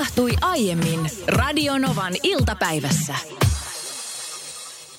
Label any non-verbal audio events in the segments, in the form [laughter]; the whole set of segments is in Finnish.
tapahtui aiemmin Radionovan iltapäivässä.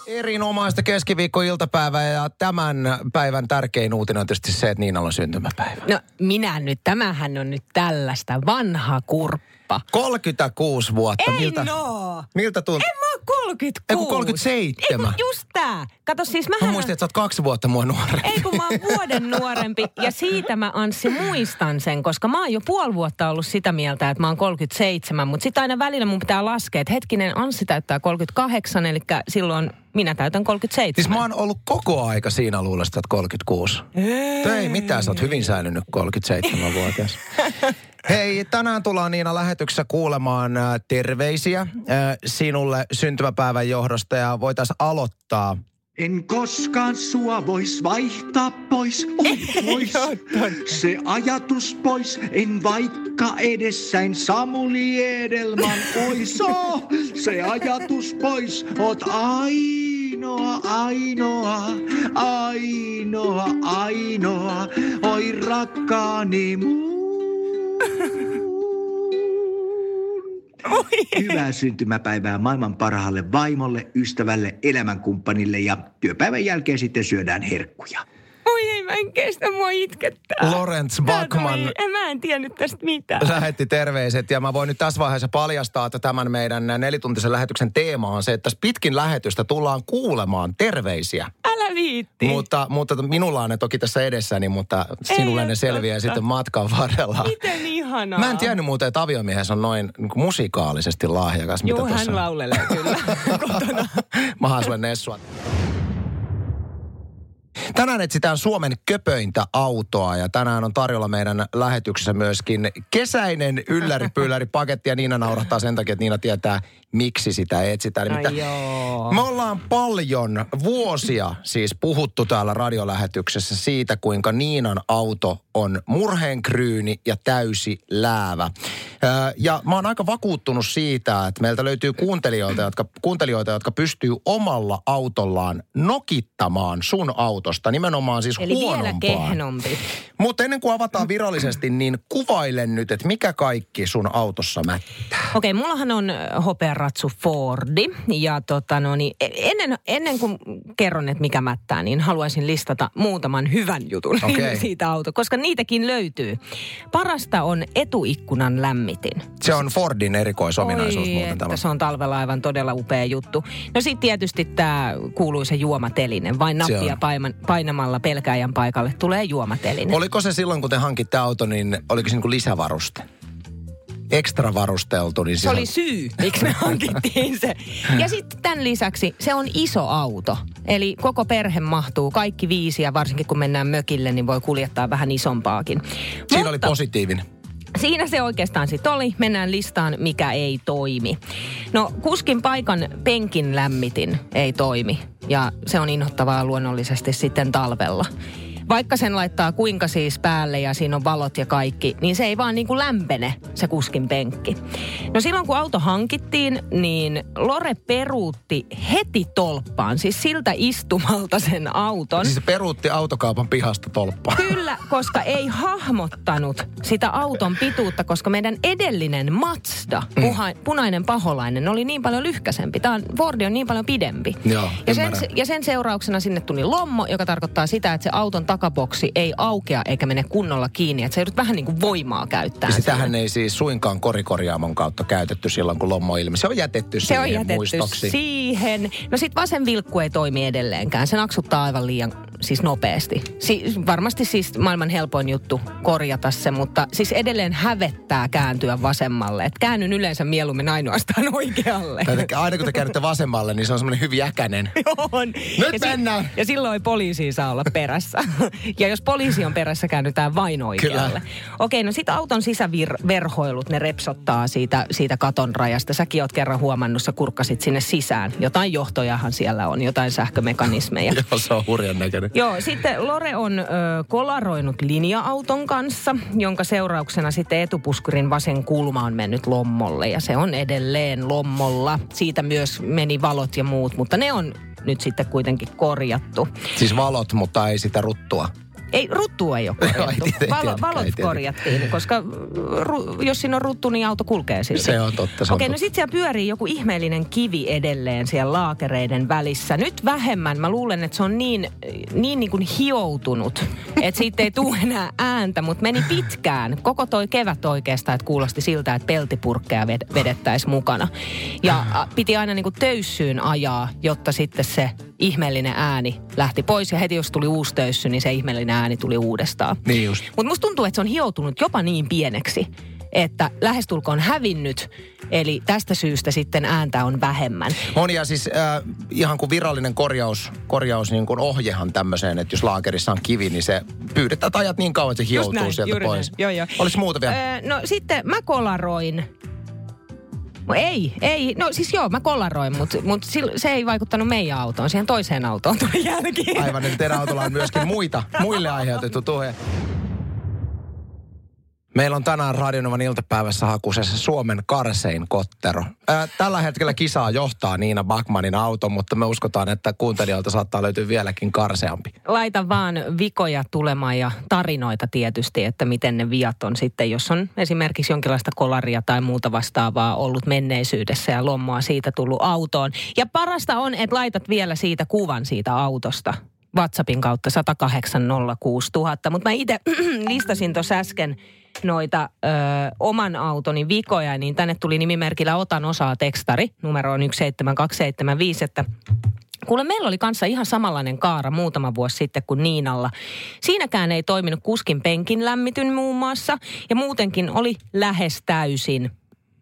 Erinomaista keskiviikkoiltapäivää ja tämän päivän tärkein uutinen on tietysti se, että Niinalla on syntymäpäivä. No minä nyt, tämähän on nyt tällaista vanha kurppa. 36 vuotta. Ei miltä, no. miltä tuntuu? En mä oon 36. Ei kun 37. Ei kun just tää. Kato siis Mä mähän... muistin, että sä oot kaksi vuotta mua nuorempi. Ei kun mä oon vuoden nuorempi ja siitä mä Anssi muistan sen, koska mä oon jo puoli vuotta ollut sitä mieltä, että mä oon 37, mutta sitten aina välillä mun pitää laskea, että hetkinen Anssi täyttää 38, eli silloin minä täytän 37. Siis mä oon ollut koko aika siinä luulesta, että 36. Ei. ei mitään, sä oot hyvin säilynyt 37-vuotias. [laughs] Hei, tänään tullaan Niina lähetyksessä kuulemaan äh, terveisiä äh, sinulle syntymäpäivän johdosta ja voitaisiin aloittaa En koskaan sua vois vaihtaa pois, oi pois. Se ajatus pois, en vaikka edessäin Samuli Edelman oiso. Se ajatus pois, oot ainoa, ainoa, ainoa, ainoa, oi rakkaani muun. Hyvää syntymäpäivää maailman parhaalle vaimolle, ystävälle, elämänkumppanille ja työpäivän jälkeen sitten syödään herkkuja. Oi ei, mä en kestä, mua itkettää. Lorenz tuli- En, mä en tiennyt tästä mitään. lähetti terveiset ja mä voin nyt tässä vaiheessa paljastaa, että tämän meidän nelituntisen lähetyksen teema on se, että tässä pitkin lähetystä tullaan kuulemaan terveisiä. Älä viitti. Mutta, mutta minulla on ne toki tässä edessäni, mutta Ei sinulle ne selviää totta. sitten matkan varrella. Miten ihanaa. Mä en tiennyt muuten, että aviomies on noin niin musikaalisesti lahjakas. Joo, mitä hän tuossa- laulelee kyllä [laughs] kotona. Mä haan sulle Nessua. Tänään etsitään Suomen köpöintä autoa ja tänään on tarjolla meidän lähetyksessä myöskin kesäinen ylläri paketti ja Niina naurahtaa sen takia, että Niina tietää, miksi sitä etsitään. Nimittäin joo. Me ollaan paljon vuosia siis puhuttu täällä radiolähetyksessä siitä, kuinka Niinan auto on murheenkryyni ja täysi läävä. Ja mä oon aika vakuuttunut siitä, että meiltä löytyy kuuntelijoita, jotka, kuuntelijoita, jotka pystyy omalla autollaan nokittamaan sun autosta. Nimenomaan siis Eli vielä huonompaa. kehnompi. Mutta ennen kuin avataan virallisesti, niin kuvaile nyt, että mikä kaikki sun autossa mättää. Okei, mullahan on hopearatsu Fordi ja tota no niin, e- ennen, ennen kuin kerron, että mikä mättää, niin haluaisin listata muutaman hyvän jutun [laughs] Okei. siitä auto, koska niitäkin löytyy. Parasta on etuikkunan lämmitin. Se on Fordin erikoisominaisuus Oi, muuten tämä. se on talvella aivan todella upea juttu. No sitten tietysti tämä kuuluisa juomatelinen. Vain nappia on. Paiman, painamalla pelkääjän paikalle tulee juomatelinen. Oliko se silloin, kun te hankitte auto, niin oliko se niin kuin lisävaruste? Ekstra varusteltu, niin Se siellä- oli syy, miksi me hankittiin se. Ja sitten tämän lisäksi se on iso auto. Eli koko perhe mahtuu, kaikki viisi ja varsinkin kun mennään mökille, niin voi kuljettaa vähän isompaakin. Siinä oli positiivinen. Siinä se oikeastaan sitten oli. Mennään listaan, mikä ei toimi. No kuskin paikan penkin lämmitin ei toimi. Ja se on inhottavaa luonnollisesti sitten talvella. Vaikka sen laittaa kuinka siis päälle ja siinä on valot ja kaikki, niin se ei vaan niin kuin lämpene se kuskin penkki. No silloin kun auto hankittiin, niin Lore peruutti heti tolppaan, siis siltä istumalta sen auton. Siis se peruutti autokaupan pihasta tolppaa. Kyllä, koska ei hahmottanut sitä auton pituutta, koska meidän edellinen Mazda, puha, punainen paholainen, oli niin paljon lyhkäsempi. Tämä on, Fordi on niin paljon pidempi. Joo, ja, sen, ymmärrän. ja sen seurauksena sinne tuli lommo, joka tarkoittaa sitä, että se auton takaboksi ei aukea eikä mene kunnolla kiinni. Että se joudut vähän niin kuin voimaa käyttää. Ja sitähän ei siis suinkaan korikorjaamon kautta käytetty silloin, kun lommo ilmi. Se on jätetty Se siihen on jätetty muistoksi. siihen. No sit vasen vilkku ei toimi edelleenkään. Se naksuttaa aivan liian siis nopeasti. Si- varmasti siis maailman helpoin juttu korjata se, mutta siis edelleen hävettää kääntyä vasemmalle. Et käännyn yleensä mieluummin ainoastaan [laughs] oikealle. Te- Aina kun te käännytte vasemmalle, niin se on semmoinen hyvin äkäinen. [laughs] on. Nyt ja si- mennään. ja silloin poliisi saa olla perässä. [laughs] ja jos poliisi on perässä, käännytään vain oikealle. Kyllä. Okei, no sitten auton sisäverhoilut, ne repsottaa siitä, siitä katon rajasta. Säkin oot kerran huomannut, sä kurkkasit sinne sisään. Jotain johtojahan siellä on, jotain sähkömekanismeja. Joo, se on hurjan näköinen. [laughs] Joo, sitten Lore on ö, kolaroinut linja-auton kanssa, jonka seurauksena sitten etupuskurin vasen kulma on mennyt lommolle. Ja se on edelleen lommolla. Siitä myös meni valot ja muut, mutta ne on nyt sitten kuitenkin korjattu. Siis valot, mutta ei sitä ruttua. Ei, ruttu ei ole ei korjattu. tiety- Valo, valot tietenkään. korjattiin, koska ru, jos siinä on ruttu, niin auto kulkee silti. Se on totta, se Okei, no totta. sit siellä pyörii joku ihmeellinen kivi edelleen siellä laakereiden välissä. Nyt vähemmän. Mä luulen, että se on niin, niin, niin kuin hioutunut, että siitä ei tule enää ääntä, mutta meni pitkään. Koko toi kevät oikeastaan, että kuulosti siltä, että peltipurkkeja ved- vedettäisiin mukana. Ja piti aina niin kuin töyssyyn ajaa, jotta sitten se ihmeellinen ääni lähti pois. Ja heti jos tuli uusi töyssy, niin se ihmeellinen ääni tuli uudestaan. Niin just. Mutta musta tuntuu, että se on hioutunut jopa niin pieneksi, että lähestulkoon hävinnyt. Eli tästä syystä sitten ääntä on vähemmän. On ja siis äh, ihan kuin virallinen korjaus, korjaus niin kuin ohjehan tämmöiseen, että jos laakerissa on kivi, niin se pyydetään että ajat niin kauan, että se hioutuu näin, sieltä pois. näin. Joo, joo. Olisi muuta vielä? Öö, no sitten mä kolaroin. Ei, ei. No siis joo, mä kolaroin, mutta mut se ei vaikuttanut meidän autoon. Siihen toiseen autoon tuli jälkeen. Aivan, että teidän autolla on myöskin muita, muille aiheutettu tuhe. Meillä on tänään Radionovan iltapäivässä hakusessa Suomen karsein kottero. Ää, tällä hetkellä kisaa johtaa Niina Backmanin auto, mutta me uskotaan, että kuuntelijoilta saattaa löytyä vieläkin karseampi. Laita vaan vikoja tulemaan ja tarinoita tietysti, että miten ne viat on sitten, jos on esimerkiksi jonkinlaista kolaria tai muuta vastaavaa ollut menneisyydessä ja lommoa siitä tullut autoon. Ja parasta on, että laitat vielä siitä kuvan siitä autosta. WhatsAppin kautta 10806 000. Mutta mä itse [clears throat] listasin tuossa äsken noita ö, oman autoni vikoja, niin tänne tuli nimimerkillä Otan osaa tekstari, numero on 17275, että Kuule, meillä oli kanssa ihan samanlainen kaara muutama vuosi sitten kuin Niinalla. Siinäkään ei toiminut kuskin penkin lämmityn muun muassa ja muutenkin oli lähes täysin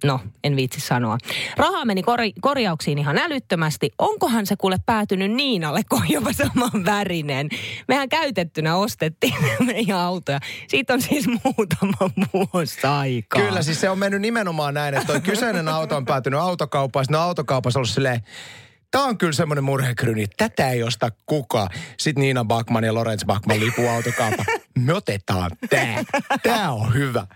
No, en viitsi sanoa. Rahaa meni kori- korjauksiin ihan älyttömästi. Onkohan se kuule päätynyt Niinalle, kun on jopa saman värinen? Mehän käytettynä ostettiin [laughs] meidän autoja. Siitä on siis muutama vuosi aikaa. Kyllä, siis se on mennyt nimenomaan näin, että toi kyseinen auto on päätynyt autokauppaan. Sitten on autokaupassa ollut silleen, Tämä on kyllä semmoinen murhekryni, tätä ei osta kukaan. Sitten Niina Backman ja Lorenz Backman lipuu autokauppa. Me otetaan tämä. Tämä on hyvä.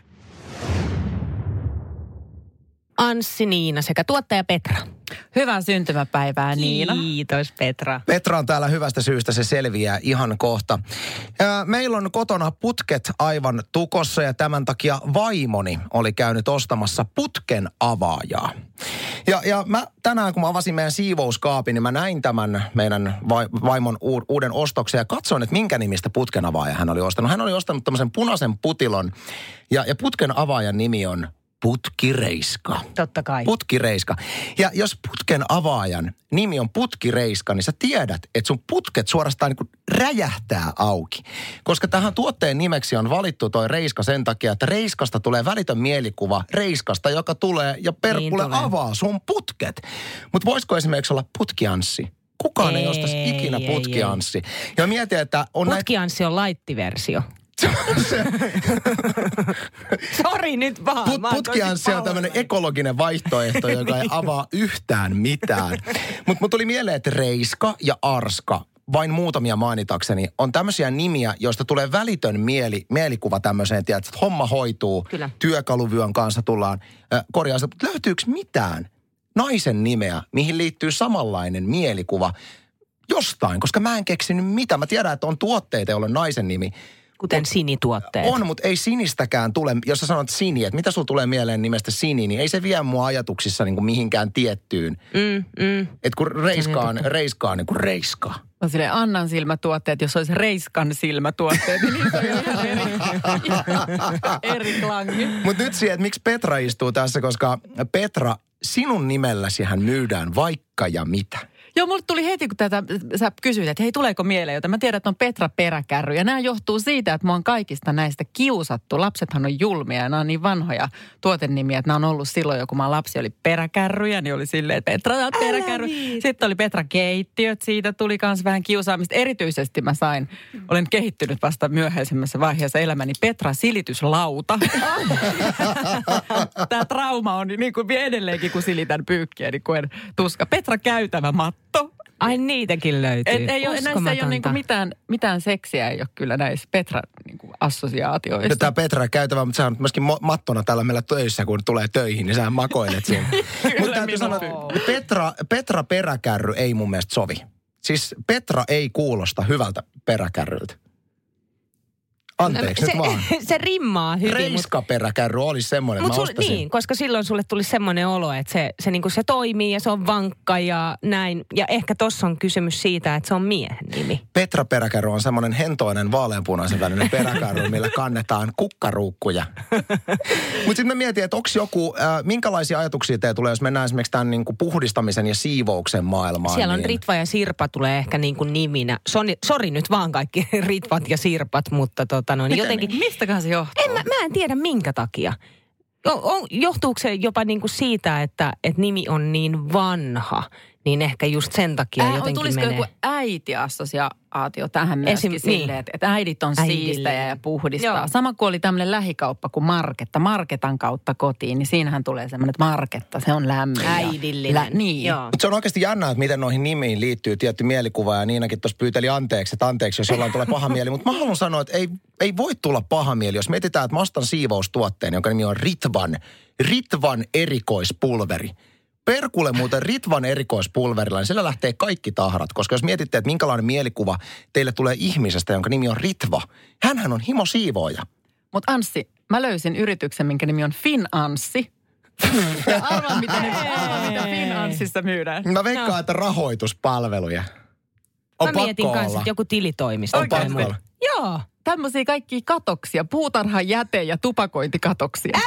Anssi Niina sekä tuottaja Petra. Hyvää syntymäpäivää Niina. Kiitos Petra. Petra on täällä hyvästä syystä, se selviää ihan kohta. Meillä on kotona putket aivan tukossa ja tämän takia vaimoni oli käynyt ostamassa putken avaajaa. Ja, ja mä tänään, kun mä avasin meidän siivouskaapin, niin mä näin tämän meidän vai, vaimon uuden ostoksen ja katsoin, että minkä nimistä putken avaaja hän oli ostanut. Hän oli ostanut tämmöisen punaisen putilon ja, ja putken avaajan nimi on Putkireiska. Totta kai. Putkireiska. Ja jos putken avaajan nimi on Putkireiska, niin sä tiedät, että sun putket suorastaan niin kuin räjähtää auki. Koska tähän tuotteen nimeksi on valittu toi reiska sen takia, että reiskasta tulee välitön mielikuva reiskasta, joka tulee ja perkulle Niin tulee. avaa sun putket. Mutta voisiko esimerkiksi olla putkianssi? Kukaan ei, ei ostaisi Ei, ikinä ei, putkianssi. Ja mietin, että on näitä... Putkianssi on laittiversio. [laughs] Sori nyt vaan. Put, putkianssi on tämmöinen ekologinen vaihtoehto, [laughs] joka ei avaa yhtään mitään. Mutta mut tuli mieleen, että Reiska ja Arska, vain muutamia mainitakseni, on tämmöisiä nimiä, joista tulee välitön mieli, mielikuva tämmöiseen, tiedät, että homma hoituu, Kyllä. työkaluvyön kanssa tullaan äh, korjaa. Mutta löytyykö mitään naisen nimeä, mihin liittyy samanlainen mielikuva jostain? Koska mä en keksinyt mitä. Mä tiedän, että on tuotteita, joilla on naisen nimi. Kuten sinituotteet. On, mutta ei sinistäkään tule, jos sä sanot sini, että mitä sulla tulee mieleen nimestä sini, niin ei se vie mua ajatuksissa niin kuin mihinkään tiettyyn. Mm, mm. Että kun reiska on, reiska on niin kuin reiska. On sille Annan silmätuotteet, jos olisi Reiskan silmätuotteet, niin niissä on ihan eri, eri klangi. Mutta nyt siihen, että miksi Petra istuu tässä, koska Petra, sinun nimelläsi hän myydään vaikka ja mitä. Joo, mulle tuli heti, kun tätä, sä kysyit, että hei, tuleeko mieleen jotain. Mä tiedän, että on Petra Peräkärry. Ja nämä johtuu siitä, että mä oon kaikista näistä kiusattu. Lapsethan on julmia ja nämä on niin vanhoja tuotennimiä, että nämä on ollut silloin, jo kun mä lapsi oli peräkärryjä, niin oli silleen, että Petra on peräkärry. Sitten oli Petra keittiöt, siitä tuli myös vähän kiusaamista. Erityisesti mä sain, olen kehittynyt vasta myöhäisemmässä vaiheessa elämäni Petra silityslauta. [laughs] Tämä trauma on niin kuin edelleenkin, kun silitän pyykkiä, niin koen tuska. Petra käytävä matto. Ai niitäkin löytyy. Et ei ole, näissä ei ole niinku mitään, mitään seksiä, ei ole kyllä näissä Petran niinku assosiaatioissa. Tämä Petra käytävä, mutta sä on myöskin mattona täällä meillä töissä, kun tulee töihin, niin sä makoilet siinä. [laughs] mutta täytyy sanoa, että Petra, Petra Peräkärry ei mun mielestä sovi. Siis Petra ei kuulosta hyvältä peräkärryltä. Anteeksi se, nyt vaan. [laughs] se rimmaa hyvin. Reiskaperäkärry olisi semmoinen, Mut mä sul, niin, koska silloin sulle tuli semmoinen olo, että se, se, niinku, se toimii ja se on vankka ja näin. Ja ehkä tossa on kysymys siitä, että se on miehen nimi. Petra Peräkärry on semmoinen hentoinen vaaleanpunaisen välinen peräkärry, millä kannetaan kukkaruukkuja. [laughs] Mutta sitten mä mietin, että onko joku, äh, minkälaisia ajatuksia teille tulee, jos mennään esimerkiksi tämän niin kuin puhdistamisen ja siivouksen maailmaan. Siellä on niin... Ritva ja Sirpa tulee ehkä niin kuin niminä. Soni, sori nyt vaan kaikki [laughs] Ritvat ja Sirpat, mutta tota noin, jotenkin... Mistäköhän se johtuu? En mä, mä en tiedä minkä takia. On, johtuuko se jopa niin kuin siitä, että, että nimi on niin vanha, niin ehkä just sen takia Ää, jotenkin tulisiko menee. joku äitiassosiaatio tähän myöskin Esim- silleen, niin. että, että äidit on Äidille. siistejä ja puhdistaa. Joo. Sama kuin oli tämmöinen lähikauppa kuin Marketta, Marketan kautta kotiin, niin siinähän tulee semmoinen, että Marketta, se on lämmin. Äidillinen. Lä, niin. Joo. Mutta se on oikeasti jännää, että miten noihin nimiin liittyy tietty mielikuva. Ja Niinakin tuossa pyyteli anteeksi, että anteeksi, jos jollain tulee paha mieli. Mutta mä haluan sanoa, että ei, ei voi tulla paha mieli, jos mietitään, että mä ostan siivoustuotteen, jonka nimi on Ritvan. Ritvan erikoispulveri. Perkulle muuten Ritvan erikoispulverilla, niin sillä lähtee kaikki tahrat. Koska jos mietitte, että minkälainen mielikuva teille tulee ihmisestä, jonka nimi on Ritva. Hänhän on himo siivooja. Mutta Anssi, mä löysin yrityksen, minkä nimi on Finanssi. ja arvaa, mitä, ne, arvaa, mitä Finanssissa myydään. Mä veikkaan, että rahoituspalveluja. On Mä mietin pakko kanssa, että joku tilitoimisto. On tai pakko olla. Joo. Tämmöisiä kaikkia katoksia, puutarhan jäte- ja tupakointikatoksia. [laughs]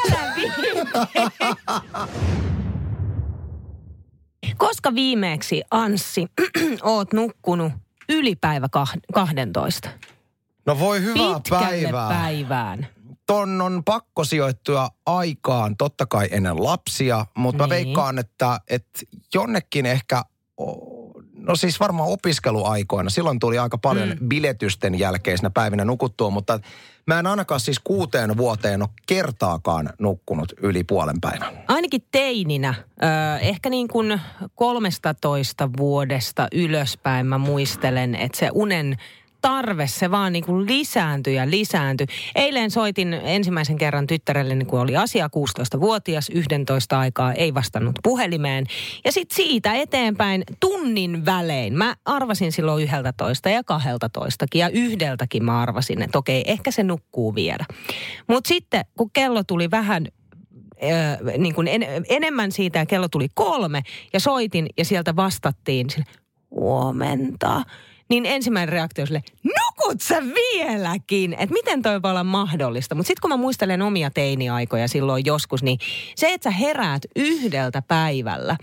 Koska viimeksi, Anssi, [clears throat] oot nukkunut ylipäivä kah- 12. No voi hyvää Pitkälle päivää. päivään. ton on pakko sijoittua aikaan, totta kai ennen lapsia, mutta mä Niin. veikkaan, että, että jonnekin ehkä, no siis varmaan opiskeluaikoina, silloin tuli aika paljon mm. biletysten jälkeisenä päivinä nukuttua, mutta mä en ainakaan siis kuuteen vuoteen ole kertaakaan nukkunut yli puolen päivän. Ainakin teininä, ö, ehkä niin kuin 13 vuodesta ylöspäin mä muistelen, että se unen tarve, se vaan niin kuin lisääntyi ja lisääntyi. Eilen soitin ensimmäisen kerran tyttärelle, kun oli asia 16-vuotias, 11 aikaa, ei vastannut puhelimeen. Ja sitten siitä eteenpäin tunnin välein, mä arvasin silloin 11 ja 12 ja yhdeltäkin mä arvasin, että okei, ehkä se nukkuu vielä. Mutta sitten kun kello tuli vähän ö, niin kuin en, enemmän siitä ja kello tuli kolme ja soitin ja sieltä vastattiin sille, huomenta. Niin ensimmäinen reaktio oli nukut sä vieläkin? Että miten toi voi olla mahdollista? Mutta sitten kun mä muistelen omia teiniaikoja silloin joskus, niin se, että sä heräät yhdeltä päivällä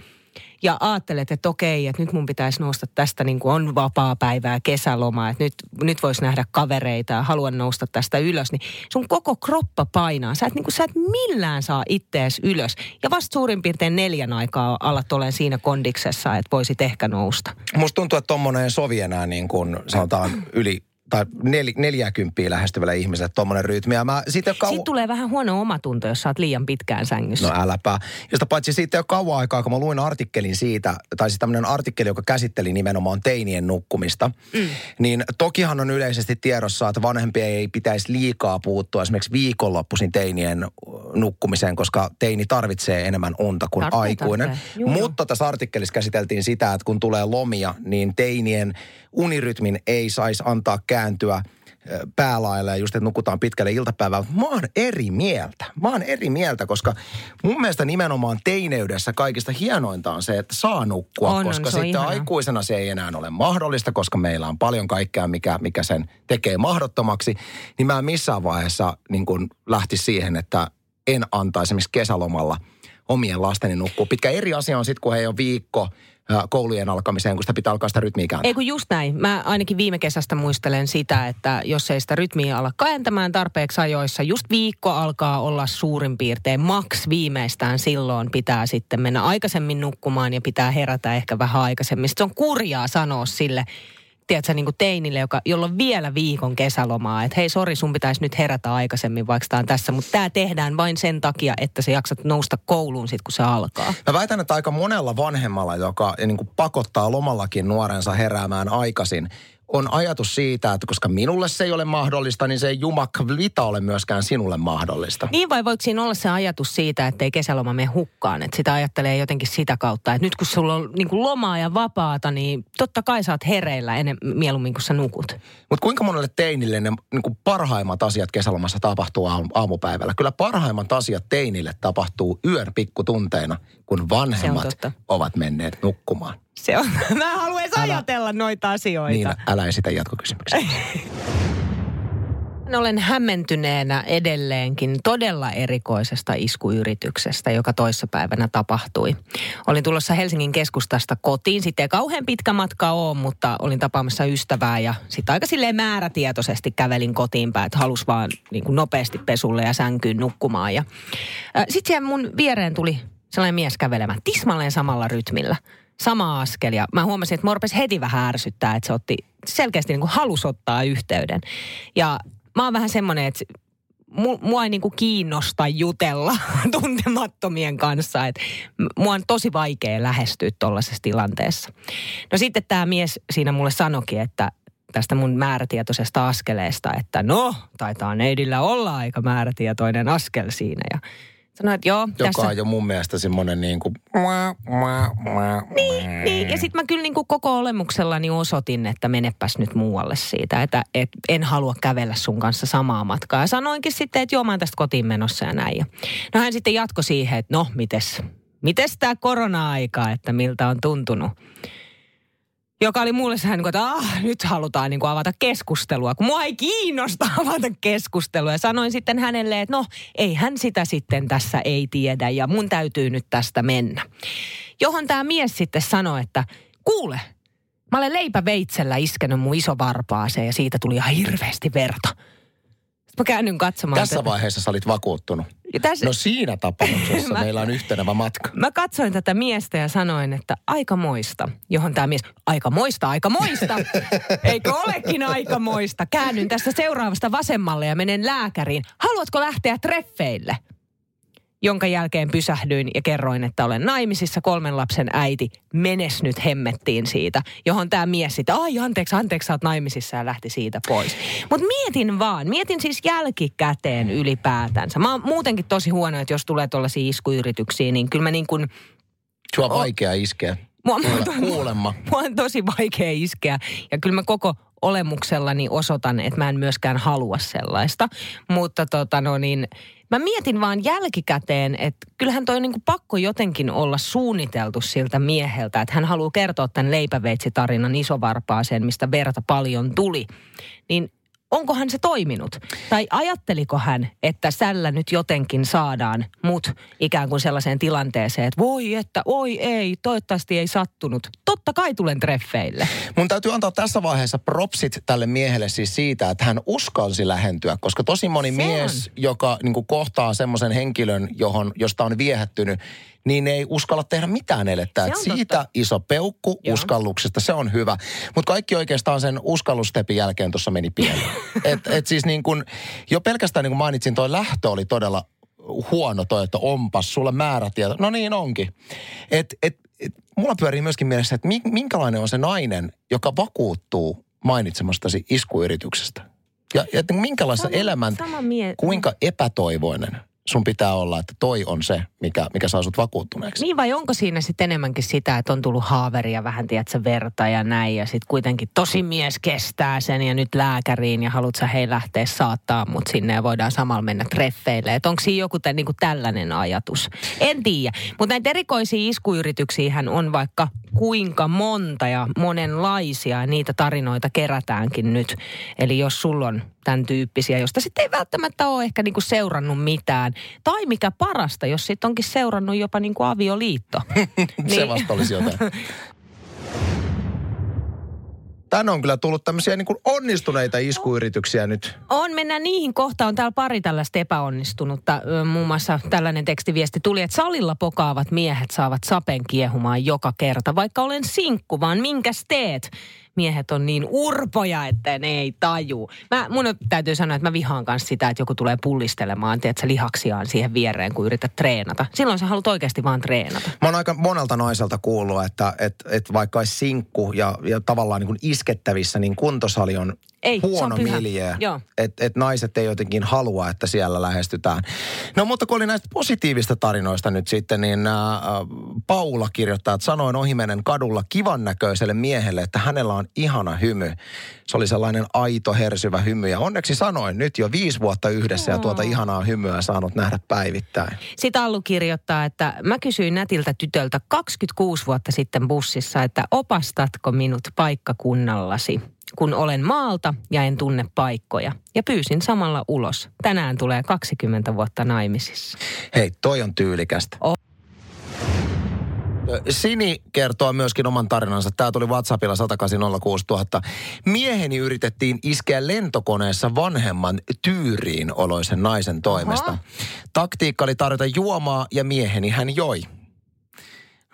ja ajattelet, että okei, että nyt mun pitäisi nousta tästä niin kuin on vapaa päivää, kesälomaa, että nyt, nyt voisi nähdä kavereita ja haluan nousta tästä ylös, niin sun koko kroppa painaa. Sä et, niin kuin, sä et millään saa ittees ylös. Ja vasta suurin piirtein neljän aikaa alat olen siinä kondiksessa, että voisit ehkä nousta. Musta tuntuu, että tommonen sovi enää niin kuin sanotaan yli tai nel, 40 lähestyvällä ihmiselle tommonen rytmi. Ja mä siitä kau... Sitten tulee vähän huono omatunto, jos sä oot liian pitkään sängyssä. No äläpä. Josta paitsi siitä jo kauan aikaa, kun mä luin artikkelin siitä, tai siis tämmöinen artikkeli, joka käsitteli nimenomaan teinien nukkumista, mm. niin tokihan on yleisesti tiedossa, että vanhempia ei pitäisi liikaa puuttua esimerkiksi viikonloppuisin teinien nukkumiseen, koska teini tarvitsee enemmän unta kuin Tarvitsee, aikuinen. tarvitsee. Juu. Mutta tässä artikkelissa käsiteltiin sitä, että kun tulee lomia, niin teinien unirytmin ei saisi antaa kääntyä päälaille just, että nukutaan pitkälle iltapäivään. Mä oon eri mieltä. Mä oon eri mieltä, koska mun mielestä nimenomaan teineydessä kaikista hienointa on se, että saa nukkua, On, koska on sitten ihanaa. aikuisena se ei enää ole mahdollista, koska meillä on paljon kaikkea, mikä, mikä sen tekee mahdottomaksi. Niin mä missään vaiheessa niin kun lähti siihen, että en antaisi esimerkiksi kesälomalla omien lasteni nukkua. Pitkä eri asia on sitten, kun he on viikko koulujen alkamiseen, kun sitä pitää alkaa sitä rytmiä kääntää. Ei kun just näin. Mä ainakin viime kesästä muistelen sitä, että jos ei sitä rytmiä ala kääntämään tarpeeksi ajoissa, just viikko alkaa olla suurin piirtein maks viimeistään silloin pitää sitten mennä aikaisemmin nukkumaan ja pitää herätä ehkä vähän aikaisemmin. Sitten se on kurjaa sanoa sille, tiedätkö, niin kuin teinille, joka, jolla on vielä viikon kesälomaa, että hei sori, sun pitäisi nyt herätä aikaisemmin, vaikka tämä on tässä, mutta tämä tehdään vain sen takia, että sä jaksat nousta kouluun sitten, kun se alkaa. Mä väitän, että aika monella vanhemmalla, joka niin kuin pakottaa lomallakin nuorensa heräämään aikaisin, on ajatus siitä, että koska minulle se ei ole mahdollista, niin se ei jumakvita ole myöskään sinulle mahdollista. Niin vai voiko siinä olla se ajatus siitä, että ei kesäloma mene hukkaan? Että sitä ajattelee jotenkin sitä kautta, että nyt kun sulla on niin kuin lomaa ja vapaata, niin totta kai sä oot hereillä ennen, mieluummin kuin sä nukut. Mutta kuinka monelle teinille ne niin kuin parhaimmat asiat kesälomassa tapahtuu aam- aamupäivällä? Kyllä parhaimmat asiat teinille tapahtuu yön pikkutunteina, kun vanhemmat ovat menneet nukkumaan. Se on, [laughs] mä en halua edes ajatella noita asioita. Niin, älä esitä jatkokysymyksiä. [laughs] Olen hämmentyneenä edelleenkin todella erikoisesta iskuyrityksestä, joka toissapäivänä tapahtui. Olin tulossa Helsingin keskustasta kotiin. Sitten ei kauhean pitkä matka ole, mutta olin tapaamassa ystävää ja sitten aika silleen määrätietoisesti kävelin kotiin päin, että halus vaan niin kuin nopeasti pesulle ja sänkyyn nukkumaan. Ja, sitten siellä mun viereen tuli sellainen mies kävelemään tismalleen samalla rytmillä. Sama askel ja mä huomasin, että Morpes heti vähän ärsyttää, että se otti selkeästi niin kuin halus ottaa yhteyden. Ja mä oon vähän semmoinen, että mu- mua ei niinku kiinnosta jutella [laughs] tuntemattomien kanssa. Et m- mua on tosi vaikea lähestyä tuollaisessa tilanteessa. No sitten tämä mies siinä mulle sanokin, että tästä mun määrätietoisesta askeleesta, että no, taitaa neidillä olla aika määrätietoinen askel siinä. Ja sanoin, että joo, Joka tässä... on jo mun mielestä semmoinen niin kuin... Niin, niin. ja sitten mä kyllä niin kuin koko olemuksellani osoitin, että menepäs nyt muualle siitä, että et en halua kävellä sun kanssa samaa matkaa. Ja sanoinkin sitten, että joo, mä oon tästä kotiin menossa ja näin. No hän sitten jatko siihen, että no, mites, mites tämä korona-aika, että miltä on tuntunut. Joka oli mulle sehän, niin kuin, että ah, nyt halutaan niin kuin avata keskustelua, kun mua ei kiinnosta [laughs] avata keskustelua. Ja sanoin sitten hänelle, että no, ei hän sitä sitten tässä ei tiedä ja mun täytyy nyt tästä mennä. Johon tämä mies sitten sanoi, että kuule, mä olen leipäveitsellä iskenyt mun isovarpaaseen ja siitä tuli ihan hirveästi verta. Sitten mä käännyn katsomaan. Tässä tätä. vaiheessa sä olit vakuuttunut. Ja tässä, No siinä tapauksessa [laughs] Mä- meillä on yhtenevä matka. Mä katsoin tätä miestä ja sanoin, että aika moista. Johon tämä mies, aika moista, aika moista. [laughs] Eikö olekin aika moista? Käännyn tästä seuraavasta vasemmalle ja menen lääkäriin. Haluatko lähteä treffeille? Jonka jälkeen pysähdyin ja kerroin, että olen naimisissa kolmen lapsen äiti. Menes nyt hemmettiin siitä. Johon tämä mies sitten, ai anteeksi, anteeksi, sä oot naimisissa ja lähti siitä pois. Mutta mietin vaan, mietin siis jälkikäteen ylipäätänsä. Mä oon muutenkin tosi huono, että jos tulee tuollaisia iskuyrityksiä, niin kyllä mä niin kuin Sua on vaikea iskeä. Mua, Kuule- Kuulemma. mua on tosi vaikea iskeä. Ja kyllä mä koko olemuksellani osoitan, että mä en myöskään halua sellaista. Mutta tota no niin, mä mietin vaan jälkikäteen, että kyllähän toi niinku pakko jotenkin olla suunniteltu siltä mieheltä, että hän haluaa kertoa tämän leipäveitsitarinan isovarpaaseen, mistä verta paljon tuli. Niin onkohan se toiminut? Tai ajatteliko hän, että sällä nyt jotenkin saadaan mut ikään kuin sellaiseen tilanteeseen, että voi että, oi ei, toivottavasti ei sattunut. Totta kai tulen treffeille. Mun täytyy antaa tässä vaiheessa propsit tälle miehelle siis siitä, että hän uskalsi lähentyä, koska tosi moni Se mies, joka niin kohtaa semmoisen henkilön, johon, josta on viehättynyt, niin ei uskalla tehdä mitään elettä. Et siitä totta. iso peukku Joo. uskalluksesta, se on hyvä. Mutta kaikki oikeastaan sen uskallustepin jälkeen tuossa meni pieleen. [laughs] et, et siis niin kuin, jo pelkästään niin kuin mainitsin, toi lähtö oli todella huono toi, että onpas sulle määrätieto. No niin onkin. Et, et, et, mulla pyörii myöskin mielessä, että mi- minkälainen on se nainen, joka vakuuttuu mainitsemastasi iskuyrityksestä. Ja, ja että minkälaista elämän, mie- kuinka epätoivoinen sun pitää olla, että toi on se, mikä, mikä saa sut vakuuttuneeksi. Niin vai onko siinä sitten enemmänkin sitä, että on tullut haaveria vähän, tiedätkö, verta ja näin. Ja sitten kuitenkin tosi mies kestää sen ja nyt lääkäriin ja haluat sä hei lähteä saattaa mut sinne ja voidaan samalla mennä treffeille. Että onko siinä joku tä, niin kuin tällainen ajatus? En tiedä. Mutta näitä erikoisia iskuyrityksiä on vaikka kuinka monta ja monenlaisia. ja Niitä tarinoita kerätäänkin nyt. Eli jos sulla on tämän tyyppisiä, josta sitten ei välttämättä ole ehkä niinku seurannut mitään. Tai mikä parasta, jos sitten onkin seurannut jopa niinku avioliitto. [laughs] Se vasta olisi jotain. [laughs] Tänne on kyllä tullut tämmöisiä niin kuin onnistuneita iskuyrityksiä nyt. On, mennään niihin kohtaan. On täällä pari tällaista epäonnistunutta. Muun muassa tällainen tekstiviesti tuli, että salilla pokaavat miehet saavat sapen kiehumaan joka kerta. Vaikka olen sinkku, vaan minkäs teet? Miehet on niin urpoja, että ne ei taju. Mä, mun täytyy sanoa, että mä vihaan kanssa sitä, että joku tulee pullistelemaan, tiedätkö, lihaksiaan siihen viereen, kun yrität treenata. Silloin sä haluat oikeasti vaan treenata. Mä oon aika monelta naiselta kuullut, että, että, että vaikka olisi sinkku ja, ja tavallaan niin kuin iskettävissä, niin kuntosali on Ei, huono. Joo. Että et naiset ei jotenkin halua, että siellä lähestytään. No mutta kun oli näistä positiivista tarinoista nyt sitten, niin ä, Paula kirjoittaa, että sanoin ohimennen kadulla kivan näköiselle miehelle, että hänellä on ihana hymy. Se oli sellainen aito, hersyvä hymy. Ja onneksi sanoin, nyt jo viisi vuotta yhdessä ja tuota ihanaa hymyä saanut nähdä päivittäin. Sitten Allu kirjoittaa, että mä kysyin nätiltä tytöltä 26 vuotta sitten bussissa, että opastatko minut paikkakunnallasi, kun olen maalta ja en tunne paikkoja. Ja pyysin samalla ulos. Tänään tulee 20 vuotta naimisissa. Hei, toi on tyylikästä. On. Sini kertoo myöskin oman tarinansa. Tämä tuli WhatsAppilla 180 000. Mieheni yritettiin iskeä lentokoneessa vanhemman tyyriin oloisen naisen toimesta. Aha. Taktiikka oli tarjota juomaa ja mieheni hän joi.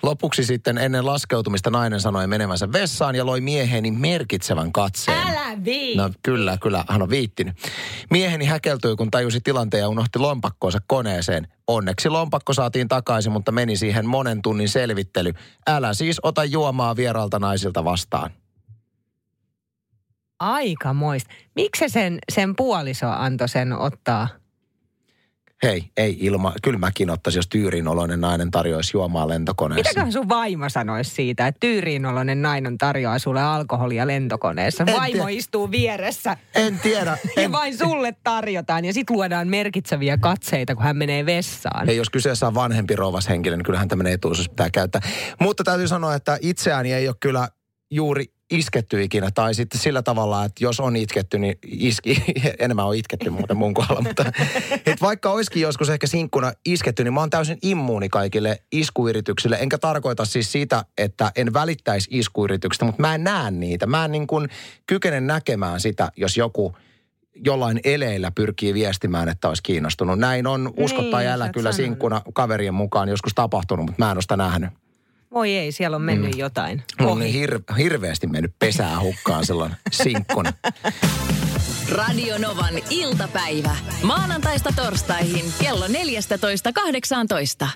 Lopuksi sitten ennen laskeutumista nainen sanoi menevänsä vessaan ja loi mieheni merkitsevän katseen. Älä vii! No kyllä, kyllä, hän on viittinyt. Mieheni häkeltyi, kun tajusi tilanteen ja unohti lompakkoonsa koneeseen. Onneksi lompakko saatiin takaisin, mutta meni siihen monen tunnin selvittely. Älä siis ota juomaa vieraalta naisilta vastaan. Aika moista. Miksi se sen, sen puoliso antoi sen ottaa? Hei, ei ilma. Kyllä mäkin ottaisin, jos tyyriinoloinen nainen tarjoaisi juomaa lentokoneessa. Mitäköhän sun vaimo sanoisi siitä, että tyyriinoloinen nainen tarjoaa sulle alkoholia lentokoneessa? En Vaimo tiedä. istuu vieressä En tiedä. [laughs] ja En, vain sulle tarjotaan ja sit luodaan merkitseviä katseita, kun hän menee vessaan. Hei, jos kyseessä on vanhempi rouvas henkilö, niin kyllähän tämmöinen etuisuus pitää käyttää. Mutta täytyy sanoa, että itseäni ei ole kyllä juuri isketty ikinä. Tai sitten sillä tavalla, että jos on itketty, niin iski, [laughs] enemmän on itketty muuten mun kohdalla. Mutta [laughs] et vaikka olisikin joskus ehkä sinkkuna isketty, niin mä oon täysin immuuni kaikille iskuyrityksille. Enkä tarkoita siis sitä, että en välittäisi iskuyrityksistä, mutta mä en näe niitä. Mä en niin kuin kykene näkemään sitä, jos joku jollain eleillä pyrkii viestimään, että olisi kiinnostunut. Näin on usko Niin, tai älä oot kyllä sinkkuna kaverien mukaan joskus tapahtunut, mutta mä en ole sitä nähnyt. Voi ei, siellä on mennyt mm. jotain. Mulla on niin hir- hirveästi mennyt pesää hukkaan silloin sinkkuna. Radio Novan iltapäivä. Maanantaista torstaihin kello 14.18.